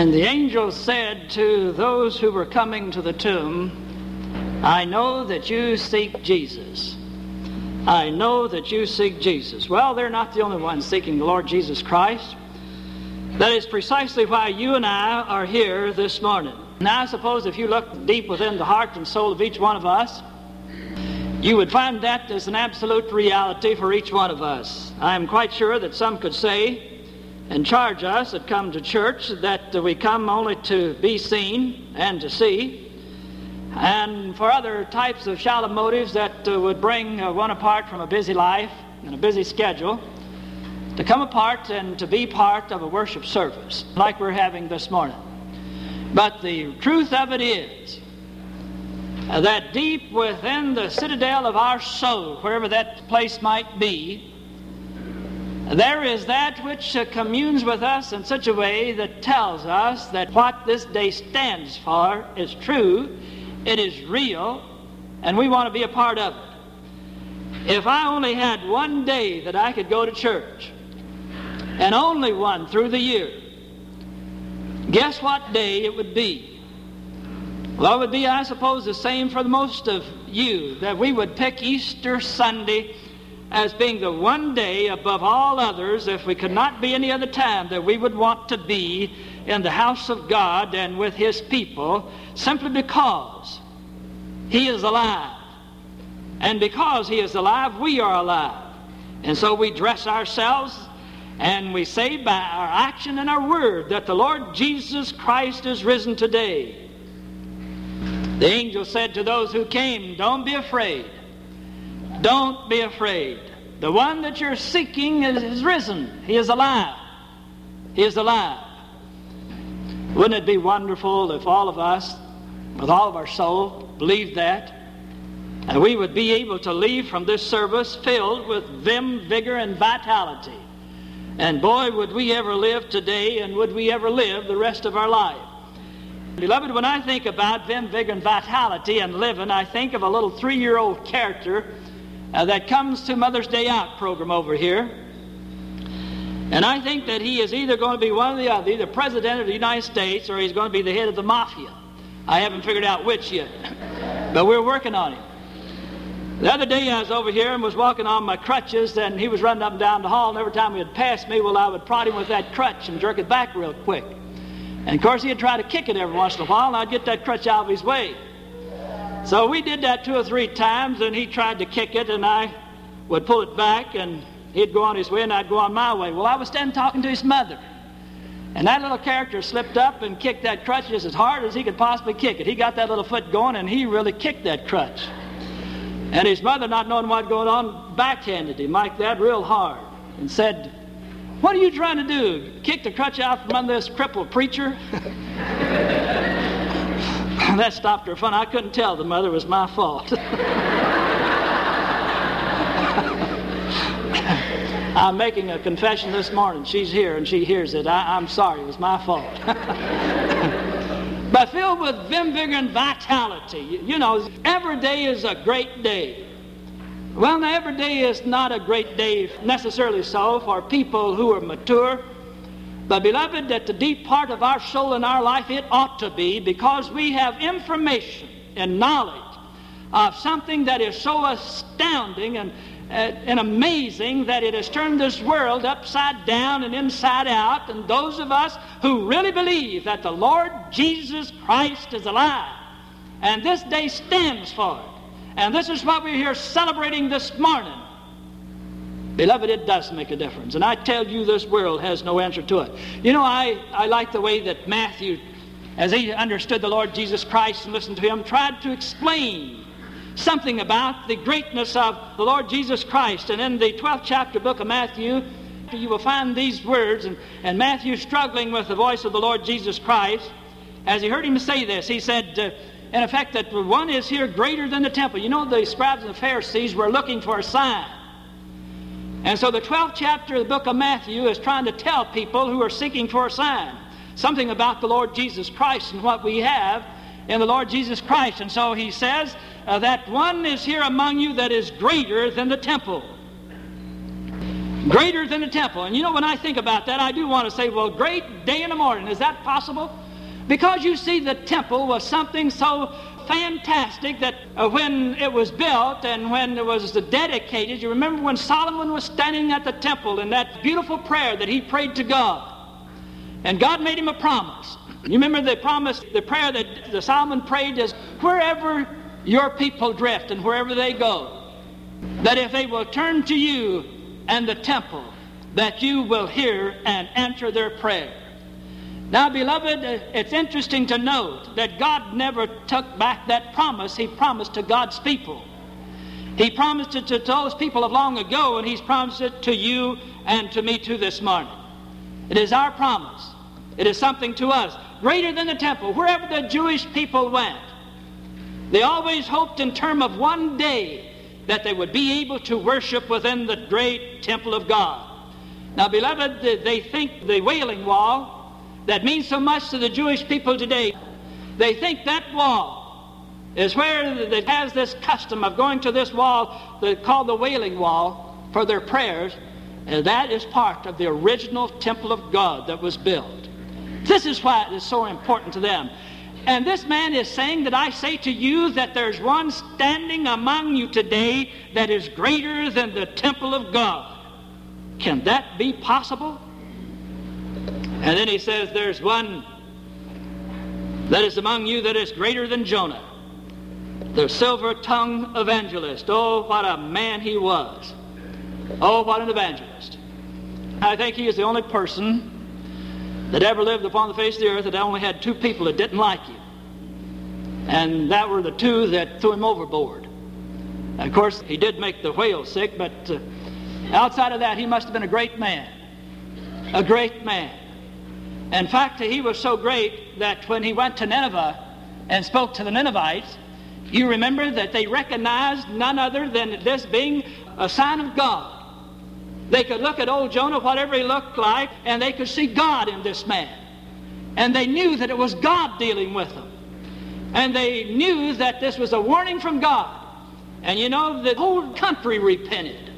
And the angel said to those who were coming to the tomb, I know that you seek Jesus. I know that you seek Jesus. Well, they're not the only ones seeking the Lord Jesus Christ. That is precisely why you and I are here this morning. Now, I suppose if you look deep within the heart and soul of each one of us, you would find that as an absolute reality for each one of us. I am quite sure that some could say, and charge us that come to church that we come only to be seen and to see, and for other types of shallow motives that uh, would bring uh, one apart from a busy life and a busy schedule, to come apart and to be part of a worship service like we're having this morning. But the truth of it is that deep within the citadel of our soul, wherever that place might be, there is that which uh, communes with us in such a way that tells us that what this day stands for is true, it is real, and we want to be a part of it. If I only had one day that I could go to church, and only one through the year, guess what day it would be? Well, it would be, I suppose, the same for the most of you, that we would pick Easter Sunday as being the one day above all others, if we could not be any other time, that we would want to be in the house of God and with His people simply because He is alive. And because He is alive, we are alive. And so we dress ourselves and we say by our action and our word that the Lord Jesus Christ is risen today. The angel said to those who came, Don't be afraid. Don't be afraid. The one that you're seeking is, is risen. He is alive. He is alive. Wouldn't it be wonderful if all of us, with all of our soul, believed that? And we would be able to leave from this service filled with vim, vigor, and vitality. And boy, would we ever live today, and would we ever live the rest of our life. Beloved, when I think about vim, vigor, and vitality and living, I think of a little three year old character uh, that comes to Mother's Day Out program over here. And I think that he is either going to be one of the other, either president of the United States or he's going to be the head of the mafia. I haven't figured out which yet, but we're working on him. The other day I was over here and was walking on my crutches, and he was running up and down the hall, and every time he would pass me, well, I would prod him with that crutch and jerk it back real quick. And of course, he'd try to kick it every once in a while, and I'd get that crutch out of his way. So we did that two or three times, and he tried to kick it, and I would pull it back, and he'd go on his way, and I'd go on my way. Well, I was standing talking to his mother. And that little character slipped up and kicked that crutch just as hard as he could possibly kick it. He got that little foot going, and he really kicked that crutch. And his mother, not knowing what was going on, backhanded him like that real hard and said, What are you trying to do? Kick the crutch out from under this crippled preacher? that stopped her fun. I couldn't tell the mother was my fault. I'm making a confession this morning. She's here and she hears it. I, am sorry, it was my fault. but filled with vim, vigor, and vitality. You, you know, every day is a great day. Well, now, every day is not a great day necessarily so for people who are mature but, beloved, at the deep part of our soul and our life, it ought to be because we have information and knowledge of something that is so astounding and, uh, and amazing that it has turned this world upside down and inside out. And those of us who really believe that the Lord Jesus Christ is alive, and this day stands for it. And this is what we're here celebrating this morning. Beloved, it does make a difference. And I tell you, this world has no answer to it. You know, I, I like the way that Matthew, as he understood the Lord Jesus Christ and listened to him, tried to explain something about the greatness of the Lord Jesus Christ. And in the 12th chapter book of Matthew, you will find these words, and, and Matthew struggling with the voice of the Lord Jesus Christ. as he heard him say this, he said, uh, in effect, that one is here greater than the temple. You know, the scribes and the Pharisees were looking for a sign. And so the 12th chapter of the book of Matthew is trying to tell people who are seeking for a sign something about the Lord Jesus Christ and what we have in the Lord Jesus Christ. And so he says uh, that one is here among you that is greater than the temple. Greater than the temple. And you know, when I think about that, I do want to say, well, great day in the morning. Is that possible? Because you see, the temple was something so fantastic that uh, when it was built and when it was dedicated, you remember when Solomon was standing at the temple in that beautiful prayer that he prayed to God. And God made him a promise. You remember the promise, the prayer that the Solomon prayed is wherever your people drift and wherever they go, that if they will turn to you and the temple, that you will hear and answer their prayer. Now, beloved, it's interesting to note that God never took back that promise He promised to God's people. He promised it to those people of long ago, and He's promised it to you and to me too this morning. It is our promise. It is something to us greater than the temple. Wherever the Jewish people went, they always hoped in term of one day that they would be able to worship within the great temple of God. Now, beloved, they think the Wailing Wall that means so much to the Jewish people today. They think that wall is where it has this custom of going to this wall called the Wailing Wall for their prayers, and that is part of the original temple of God that was built. This is why it is so important to them. And this man is saying that I say to you that there's one standing among you today that is greater than the temple of God. Can that be possible? And then he says, There's one that is among you that is greater than Jonah, the silver tongued evangelist. Oh, what a man he was. Oh, what an evangelist. I think he is the only person that ever lived upon the face of the earth that only had two people that didn't like him. And that were the two that threw him overboard. Of course, he did make the whale sick, but uh, outside of that, he must have been a great man. A great man. In fact, he was so great that when he went to Nineveh and spoke to the Ninevites, you remember that they recognized none other than this being a sign of God. They could look at old Jonah, whatever he looked like, and they could see God in this man. And they knew that it was God dealing with them. And they knew that this was a warning from God. And you know, the whole country repented.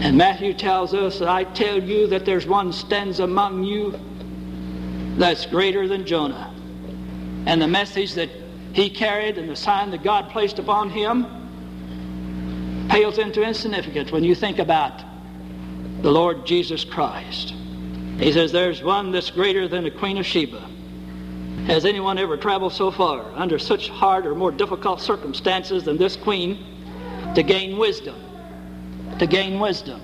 And Matthew tells us, I tell you that there's one stands among you that's greater than Jonah. And the message that he carried and the sign that God placed upon him pales into insignificance when you think about the Lord Jesus Christ. He says, There's one that's greater than the Queen of Sheba. Has anyone ever traveled so far under such hard or more difficult circumstances than this queen to gain wisdom? To gain wisdom.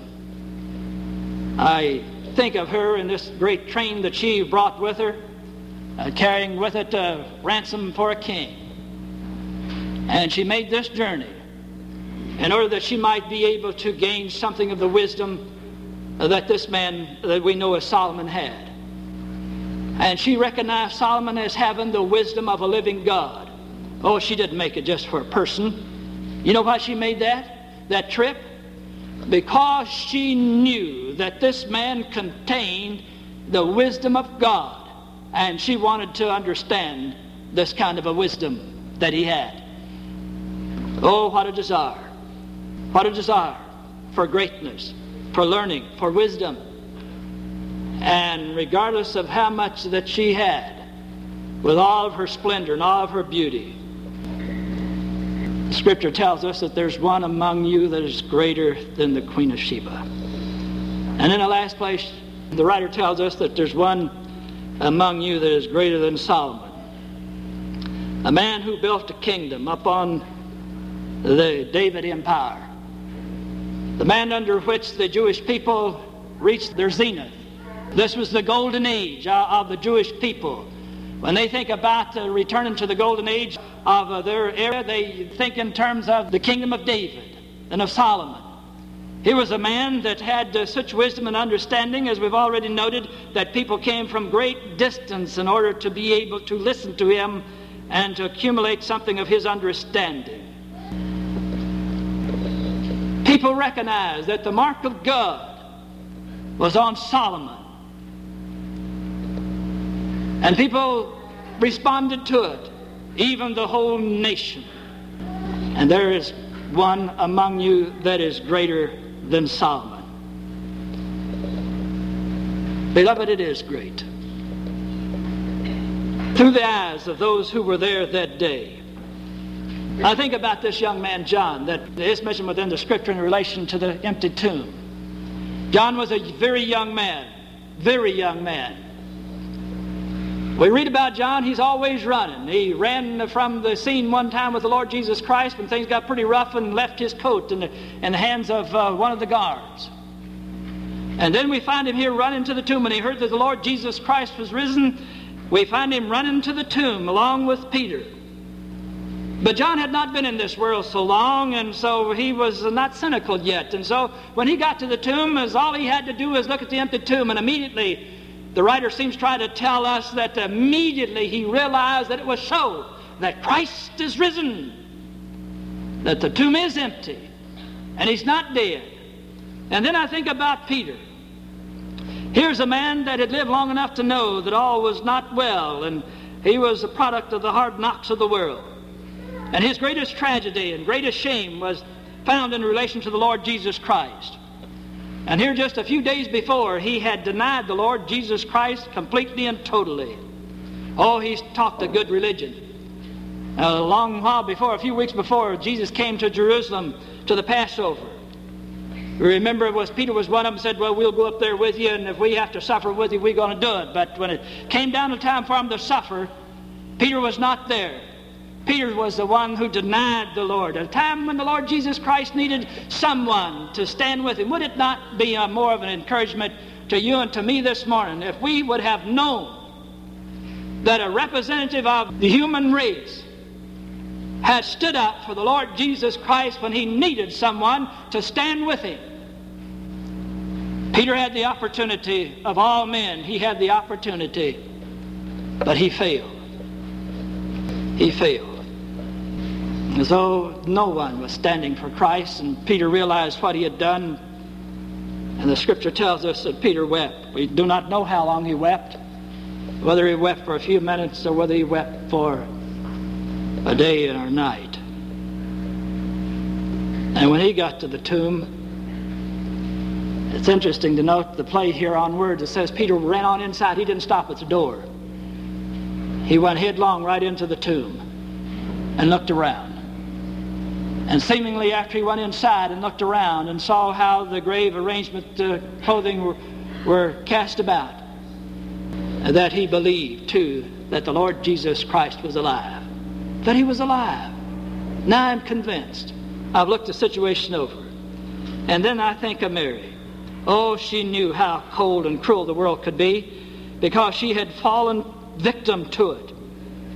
I think of her in this great train that she brought with her, uh, carrying with it a ransom for a king. And she made this journey in order that she might be able to gain something of the wisdom that this man that we know as Solomon had. And she recognized Solomon as having the wisdom of a living God. Oh, she didn't make it just for a person. You know why she made that? That trip? Because she knew that this man contained the wisdom of God, and she wanted to understand this kind of a wisdom that he had. Oh, what a desire! What a desire for greatness, for learning, for wisdom. And regardless of how much that she had, with all of her splendor and all of her beauty, Scripture tells us that there's one among you that is greater than the Queen of Sheba. And in the last place, the writer tells us that there's one among you that is greater than Solomon. A man who built a kingdom upon the David Empire. The man under which the Jewish people reached their zenith. This was the golden age of the Jewish people. When they think about uh, returning to the golden age of uh, their era, they think in terms of the kingdom of David and of Solomon. He was a man that had uh, such wisdom and understanding, as we've already noted, that people came from great distance in order to be able to listen to him and to accumulate something of his understanding. People recognized that the mark of God was on Solomon. And people responded to it, even the whole nation. And there is one among you that is greater than Solomon. Beloved, it is great. Through the eyes of those who were there that day, I think about this young man, John, that is mentioned within the scripture in relation to the empty tomb. John was a very young man, very young man. We read about John, he's always running. He ran from the scene one time with the Lord Jesus Christ when things got pretty rough and left his coat in the, in the hands of uh, one of the guards. And then we find him here running to the tomb, and he heard that the Lord Jesus Christ was risen. We find him running to the tomb along with Peter. But John had not been in this world so long, and so he was not cynical yet. And so when he got to the tomb, all he had to do was look at the empty tomb, and immediately the writer seems trying to tell us that immediately he realized that it was so, that Christ is risen, that the tomb is empty, and he's not dead. And then I think about Peter. Here's a man that had lived long enough to know that all was not well, and he was a product of the hard knocks of the world. And his greatest tragedy and greatest shame was found in relation to the Lord Jesus Christ. And here, just a few days before, he had denied the Lord Jesus Christ completely and totally. Oh, he's talked a good religion. A long while before, a few weeks before, Jesus came to Jerusalem to the Passover. Remember, was Peter was one of them said, "Well, we'll go up there with you, and if we have to suffer with you, we're going to do it." But when it came down to time for him to suffer, Peter was not there. Peter was the one who denied the Lord. At a time when the Lord Jesus Christ needed someone to stand with him, would it not be a, more of an encouragement to you and to me this morning if we would have known that a representative of the human race had stood up for the Lord Jesus Christ when he needed someone to stand with him? Peter had the opportunity of all men. He had the opportunity, but he failed. He failed as though no one was standing for Christ, and Peter realized what he had done. And the scripture tells us that Peter wept. We do not know how long he wept, whether he wept for a few minutes or whether he wept for a day or a night. And when he got to the tomb, it's interesting to note the play here on words. It says Peter ran on inside. He didn't stop at the door. He went headlong right into the tomb and looked around. And seemingly after he went inside and looked around and saw how the grave arrangement uh, clothing were, were cast about, that he believed too that the Lord Jesus Christ was alive. That he was alive. Now I'm convinced. I've looked the situation over. And then I think of Mary. Oh, she knew how cold and cruel the world could be because she had fallen victim to it.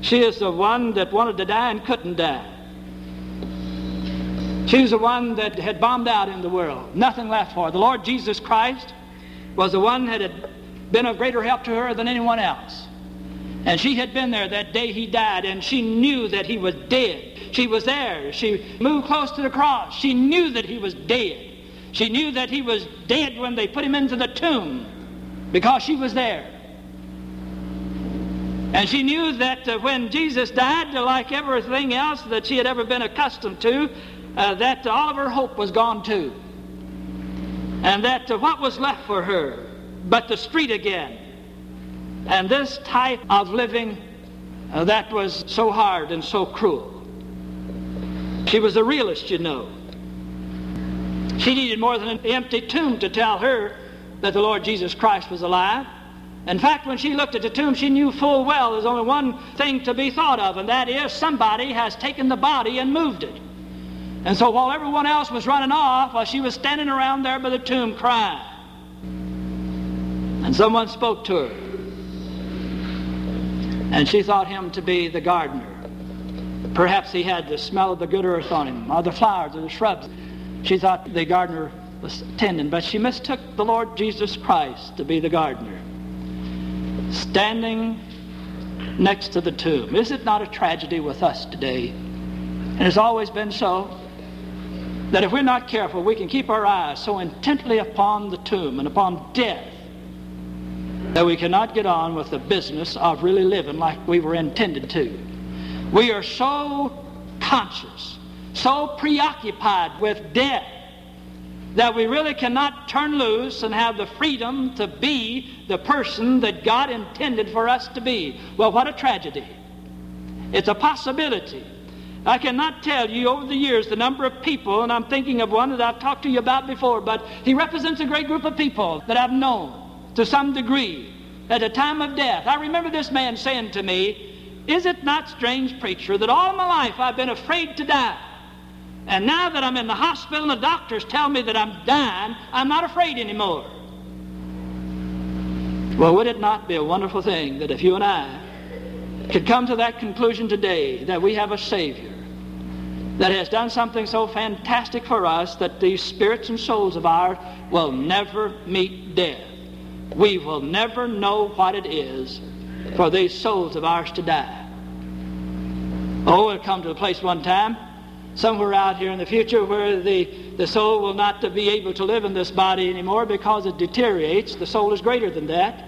She is the one that wanted to die and couldn't die. She was the one that had bombed out in the world. Nothing left for her. The Lord Jesus Christ was the one that had been of greater help to her than anyone else. And she had been there that day he died, and she knew that he was dead. She was there. She moved close to the cross. She knew that he was dead. She knew that he was dead when they put him into the tomb because she was there. And she knew that uh, when Jesus died, like everything else that she had ever been accustomed to, uh, that all of her hope was gone too. And that uh, what was left for her but the street again. And this type of living uh, that was so hard and so cruel. She was a realist, you know. She needed more than an empty tomb to tell her that the Lord Jesus Christ was alive. In fact, when she looked at the tomb, she knew full well there's only one thing to be thought of, and that is somebody has taken the body and moved it. And so while everyone else was running off, while she was standing around there by the tomb crying, and someone spoke to her. And she thought him to be the gardener. Perhaps he had the smell of the good earth on him, or the flowers, or the shrubs. She thought the gardener was tending, but she mistook the Lord Jesus Christ to be the gardener, standing next to the tomb. Is it not a tragedy with us today? And it's always been so that if we're not careful, we can keep our eyes so intently upon the tomb and upon death that we cannot get on with the business of really living like we were intended to. We are so conscious, so preoccupied with death that we really cannot turn loose and have the freedom to be the person that God intended for us to be. Well, what a tragedy. It's a possibility I cannot tell you over the years the number of people, and I'm thinking of one that I've talked to you about before, but he represents a great group of people that I've known to some degree at a time of death. I remember this man saying to me, Is it not strange, preacher, that all my life I've been afraid to die? And now that I'm in the hospital and the doctors tell me that I'm dying, I'm not afraid anymore. Well, would it not be a wonderful thing that if you and I could come to that conclusion today that we have a Savior that has done something so fantastic for us that these spirits and souls of ours will never meet death. We will never know what it is for these souls of ours to die. Oh, we'll come to a place one time, somewhere out here in the future, where the, the soul will not be able to live in this body anymore because it deteriorates. The soul is greater than that.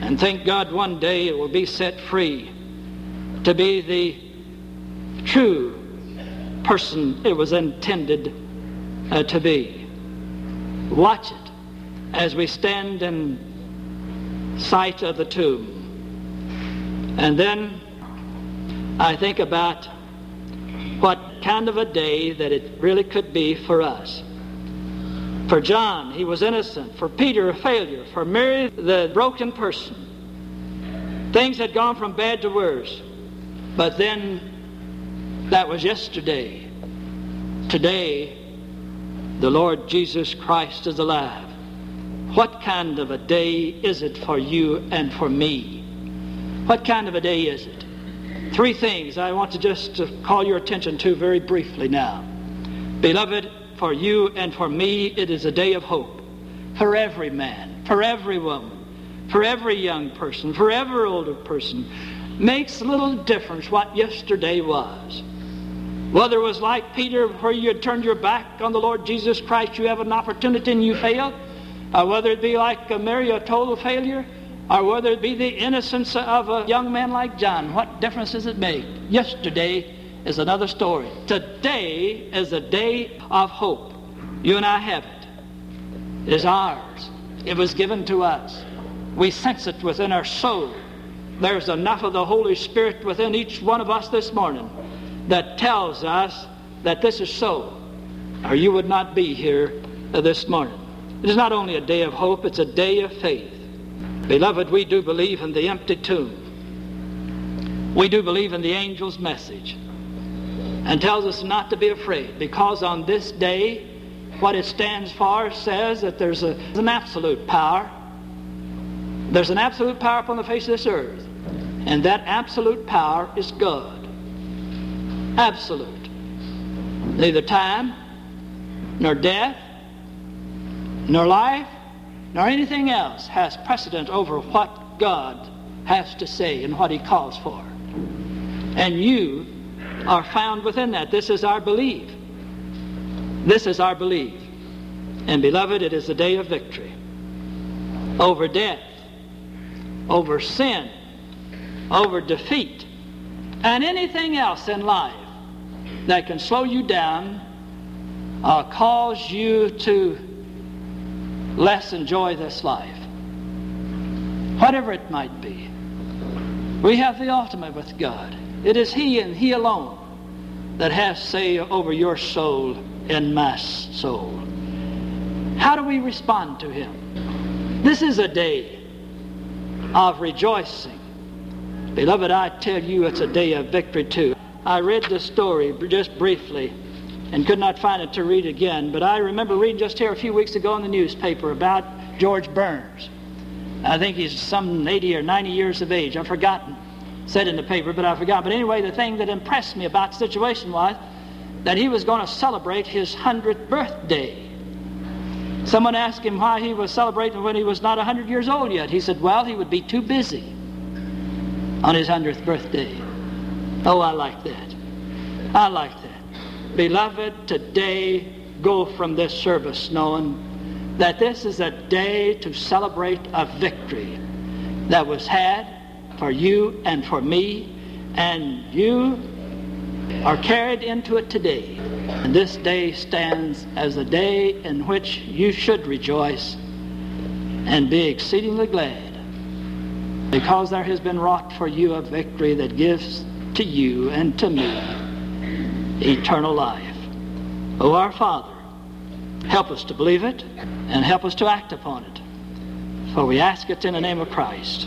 And thank God one day it will be set free to be the true person it was intended uh, to be. Watch it as we stand in sight of the tomb. And then I think about what kind of a day that it really could be for us. For John, he was innocent. For Peter, a failure. For Mary, the broken person. Things had gone from bad to worse. But then that was yesterday. Today, the Lord Jesus Christ is alive. What kind of a day is it for you and for me? What kind of a day is it? Three things I want to just call your attention to very briefly now. Beloved, for you and for me, it is a day of hope. For every man, for every woman, for every young person, for every older person. Makes little difference what yesterday was. Whether it was like Peter, where you had turned your back on the Lord Jesus Christ, you have an opportunity and you fail, or whether it be like Mary, a total failure, or whether it be the innocence of a young man like John, what difference does it make? Yesterday is another story. Today is a day of hope. You and I have it. It is ours. It was given to us. We sense it within our soul. There's enough of the Holy Spirit within each one of us this morning that tells us that this is so, or you would not be here this morning. It is not only a day of hope, it's a day of faith. Beloved, we do believe in the empty tomb. We do believe in the angel's message and tells us not to be afraid because on this day, what it stands for says that there's a, an absolute power. There's an absolute power upon the face of this earth, and that absolute power is God. Absolute. Neither time, nor death, nor life, nor anything else has precedent over what God has to say and what He calls for. And you are found within that. This is our belief. This is our belief. And beloved, it is a day of victory over death, over sin, over defeat, and anything else in life that can slow you down or cause you to less enjoy this life. Whatever it might be. We have the ultimate with God. It is He and He alone that has say over your soul and my soul. How do we respond to Him? This is a day of rejoicing. Beloved, I tell you, it's a day of victory too. I read the story just briefly and could not find it to read again, but I remember reading just here a few weeks ago in the newspaper about George Burns. I think he's some 80 or 90 years of age. I've forgotten. Said in the paper, but I forgot. But anyway, the thing that impressed me about the situation was that he was going to celebrate his 100th birthday. Someone asked him why he was celebrating when he was not 100 years old yet. He said, well, he would be too busy on his 100th birthday. Oh, I like that. I like that. Beloved, today go from this service knowing that this is a day to celebrate a victory that was had for you and for me, and you are carried into it today. And this day stands as a day in which you should rejoice and be exceedingly glad because there has been wrought for you a victory that gives to you and to me eternal life. O our Father, help us to believe it and help us to act upon it. For we ask it in the name of Christ.